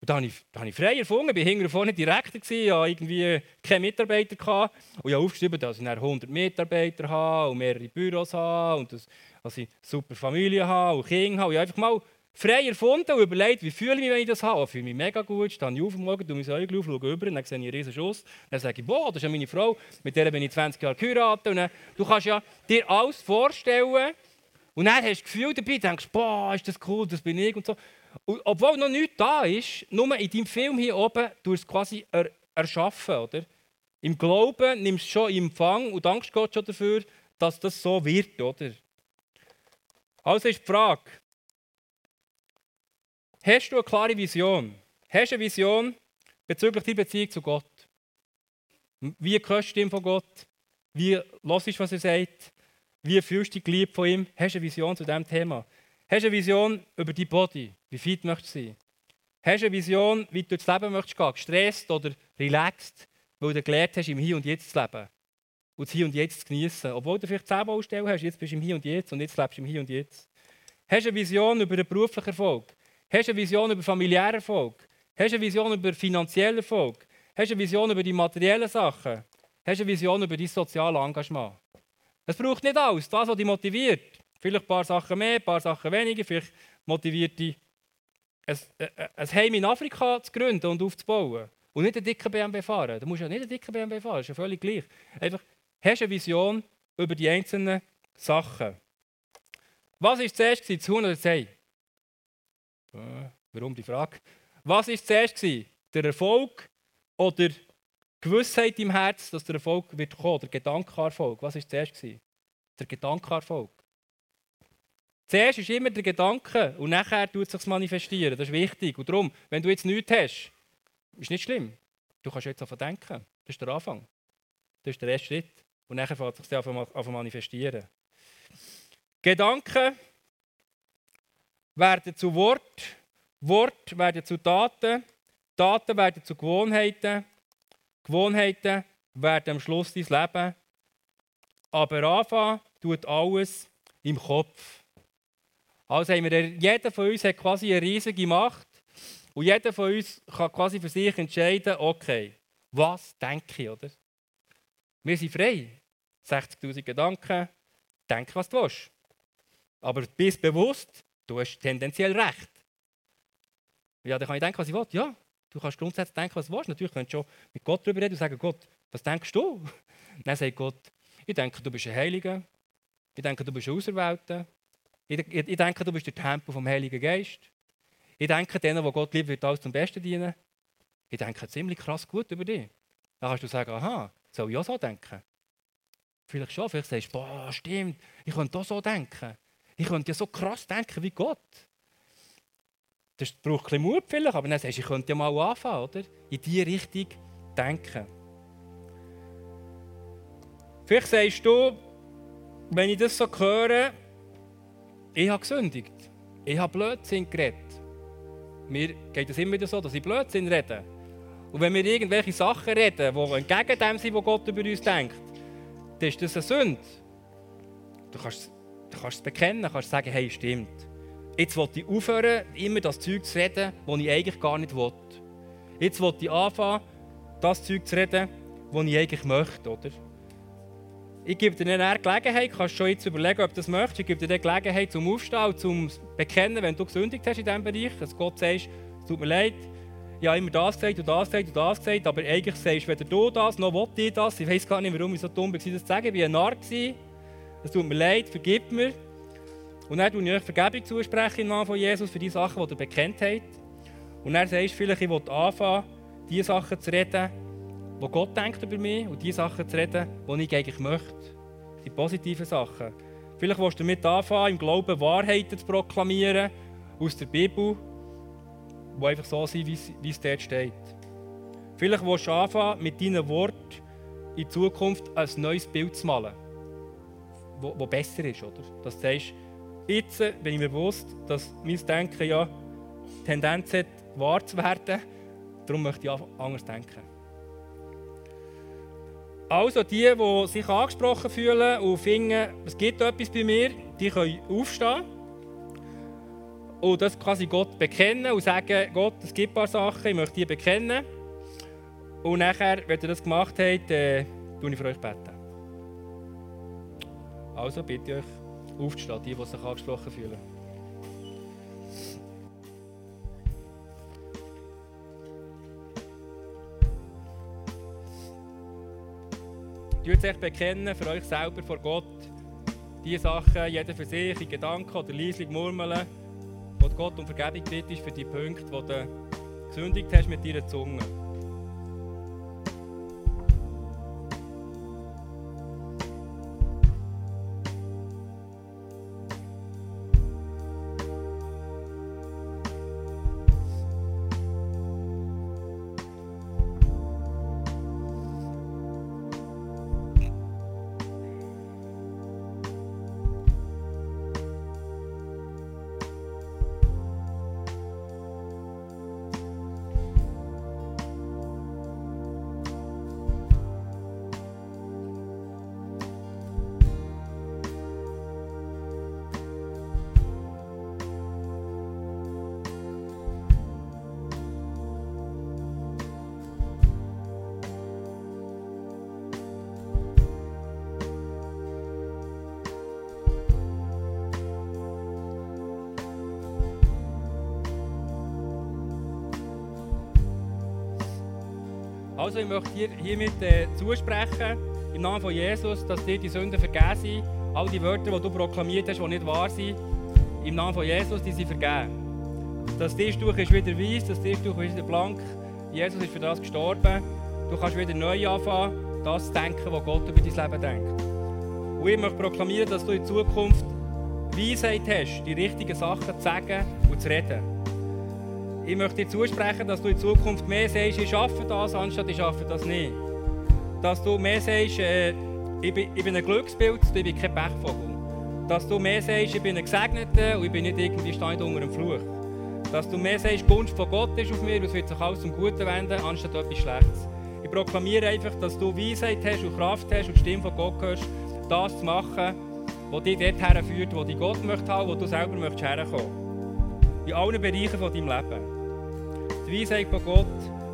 Und da habe ich, da habe ich frei erfunden, ich war hinterher vorne Direktor, ich hatte irgendwie keine Mitarbeiter. Gehabt. Und ich habe aufgeschrieben, dass ich 100 Mitarbeiter habe und mehrere Büros habe und dass, dass ich eine super Familie habe und Kinder habe. Ich habe einfach mal frei erfunden und überlegt, wie fühle ich mich, wenn ich das habe. Ich fühle mich mega gut, stehe ich auf am Morgen, tue mein Auge auf, schaue rüber, dann sehe ich einen riesen Schuss. Dann sage ich, boah, das ist ja meine Frau, mit der bin ich 20 Jahre geheiratet. Und dann, du kannst ja dir alles vorstellen und dann hast du das Gefühl dabei, denkst, boah, ist das cool, das bin ich und so. Und obwohl noch nichts da ist, nur in deinem Film hier oben, du es quasi er, erschaffen, oder? Im Glauben nimmst du schon in Empfang und dankst Gott schon dafür, dass das so wird, oder? Also ist die Frage, hast du eine klare Vision? Hast du eine Vision bezüglich deiner Beziehung zu Gott? Wie hörst du von Gott? Wie hörst du, was er sagt? Wie fühlst du dich geliebt von ihm? Hast du eine Vision zu diesem Thema? Hast du eine Vision über dein Body? Wie fit möchtest du sein? Hast du eine Vision, wie du durchs Leben möchtest gehen? Gestresst oder relaxed, weil du gelernt hast, im Hier und Jetzt zu leben. Und das Hier und Jetzt zu genießen. Obwohl du vielleicht zehn Baustellen hast, jetzt bist du im Hier und Jetzt und jetzt lebst du im Hier und Jetzt. Hast du eine Vision über den beruflichen Erfolg? Hast du eine Vision über familiären Erfolg? Hast du eine Vision über finanziellen Erfolg? Hast du eine Vision über die materiellen Sachen? Hast du eine Vision über dein soziales Engagement? Es braucht nicht alles, das, was dich motiviert. Vielleicht ein paar Sachen mehr, ein paar Sachen weniger. Vielleicht motiviert dich, ein, ein Heim in Afrika zu gründen und aufzubauen. Und nicht einen dicken BMW fahren. Du musst ja nicht einen dicken BMW fahren, das ist ja völlig gleich. Einfach, hast eine Vision über die einzelnen Sachen. Was war zuerst, das Huhn oder das Ei? Warum die Frage? Was war zuerst? Der Erfolg oder Gewissheit im Herz, dass der Erfolg wird kommen, der Gedankenerfolg? Was war zuerst? Der Gedankenerfolg. Zuerst ist immer der Gedanke und nachher tut es sich manifestieren. Das ist wichtig. Und darum, wenn du jetzt nichts hast, ist nicht schlimm. Du kannst jetzt davon denken. Das ist der Anfang. Das ist der erste Schritt. Und nachher fängt es sich an manifestieren. Gedanken werden zu Wort, Wort werden zu Taten, Taten werden zu Gewohnheiten, Gewohnheiten werden am Schluss dein Leben. Aber anfangen tut alles im Kopf. Also haben wir, jeder von uns hat quasi eine riesige Macht und jeder von uns kann quasi für sich entscheiden, okay, was denke ich, oder? Wir sind frei. 60'000 Gedanken, denk, was du willst. Aber bist bewusst, du hast tendenziell recht. Ja, dann kann ich denken, was ich will. Ja, du kannst grundsätzlich denken, was du willst. Natürlich kannst du schon mit Gott darüber reden und sagen, Gott, was denkst du? Dann sagt Gott, ich denke, du bist ein Heiliger. Ich denke, du bist ein Auserwählter. Ich, ich, ich denke, du bist der Tempel vom Heiligen Geist. Ich denke, denen, die Gott liebt, wird alles zum Besten dienen. Ich denke ziemlich krass gut über dich. Dann kannst du sagen, aha, soll ich auch so denken? Vielleicht schon, vielleicht sagst du, boah, stimmt, ich könnte auch so denken. Ich könnte ja so krass denken wie Gott. Das braucht ein bisschen Mut vielleicht, aber dann sagst du, ich könnte ja mal anfangen, oder? In diese Richtung denken. Vielleicht sagst du, wenn ich das so höre, ich habe gesündigt. Ich habe Blödsinn geredet. Mir geht es immer wieder so, dass ich Blödsinn rede. Und wenn wir irgendwelche Sachen reden, die entgegen dem sind, was Gott über uns denkt, dann ist das eine Sünde. Du kannst, du kannst es bekennen, du kannst sagen, hey, stimmt. Jetzt will ich aufhören, immer das Zeug zu reden, das ich eigentlich gar nicht will. Jetzt will ich anfangen, das Zeug zu reden, das ich eigentlich möchte, oder? Ich gebe dir eine Gelegenheit, du kannst schon jetzt überlegen, ob du das möchtest. Ich gebe dir eine Gelegenheit zum Aufstehen, zum Bekennen, wenn du gesündigt hast in diesem Bereich, dass Gott sagt, es tut mir leid, ich habe immer das gesagt und das gesagt und das gesagt, aber eigentlich sagst du weder du das, noch will ich das. Ich weiß gar nicht, warum ich so dumm war, das zu sagen. Ich war ein Narr. Es tut mir leid, vergib mir. Und dann tue ich euch Vergebung zusprechen im Namen von Jesus für die Sachen, die ihr bekennt habt. Und dann sagst du vielleicht, ich will anfangen, die Sachen zu reden, wo Gott denkt über mich und die Sachen zu reden, die ich eigentlich möchte. Die positiven Sachen. Vielleicht willst du damit anfangen, im Glauben Wahrheiten zu proklamieren aus der Bibel, die einfach so sind, wie es dort steht. Vielleicht willst du anfangen, mit deinen Worten in Zukunft ein neues Bild zu malen, das besser ist. Oder? Du sagst, jetzt bin ich mir bewusst, dass mein Denken ja Tendenz hat, wahr zu werden. Darum möchte ich anders denken. Also die, die sich angesprochen fühlen und finden, es gibt etwas bei mir, die können aufstehen und das quasi Gott bekennen und sagen, Gott, es gibt ein paar Sachen, ich möchte die bekennen. Und nachher, wenn ihr das gemacht habt, äh, ich für euch beten. Also bitte euch aufzustehen, die, die sich angesprochen fühlen. Tut euch bekennen für euch selber vor Gott. Diese Sachen, jeder für sich, in Gedanken oder leislich murmeln, wo Gott um Vergebung bittest für die Punkte, die du gesündigt hast mit deiner Zunge. Also ich möchte dir hiermit äh, zusprechen, im Namen von Jesus, dass dir die Sünden vergeben sind. All die Wörter, die du proklamiert hast, die nicht wahr sind, im Namen von Jesus, die sind vergeben. Das Tischtuch ist wieder weiß, das Tischtuch ist wieder blank. Jesus ist für das gestorben. Du kannst wieder neu anfangen, das zu denken, was Gott über dein Leben denkt. Und ich möchte proklamieren, dass du in Zukunft Weisheit hast, die richtigen Sachen zu sagen und zu reden. Ich möchte dir zusprechen, dass du in Zukunft mehr sagst, ich schaffe das, anstatt ich schaffe das nicht. Dass du mehr sagst, äh, ich, bin, ich bin ein Glücksbild, ich bin kein Pechvogel. Dass du mehr sagst, ich bin ein Gesegneter und ich bin nicht irgendwie stein unter einem Fluch. Dass du mehr sagst, die Gunst von Gott ist auf mir und es wird sich alles zum Guten wenden, anstatt etwas Schlechtes. Ich proklamiere einfach, dass du Weisheit hast und Kraft hast und die Stimme von Gott hörst, das zu machen, was dich dorthin führt, wo dich Gott möchte haben, wo du selber möchtest herkommen. In allen Bereichen von deinem Leben. Die Weisheit von Gott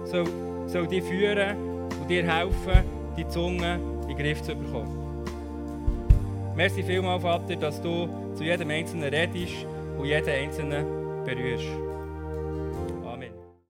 soll, soll dir führen und dir helfen, die Zunge in den Griff zu bekommen. Merci vielmals, Vater, dass du zu jedem Einzelnen redest und jeden Einzelnen berührst.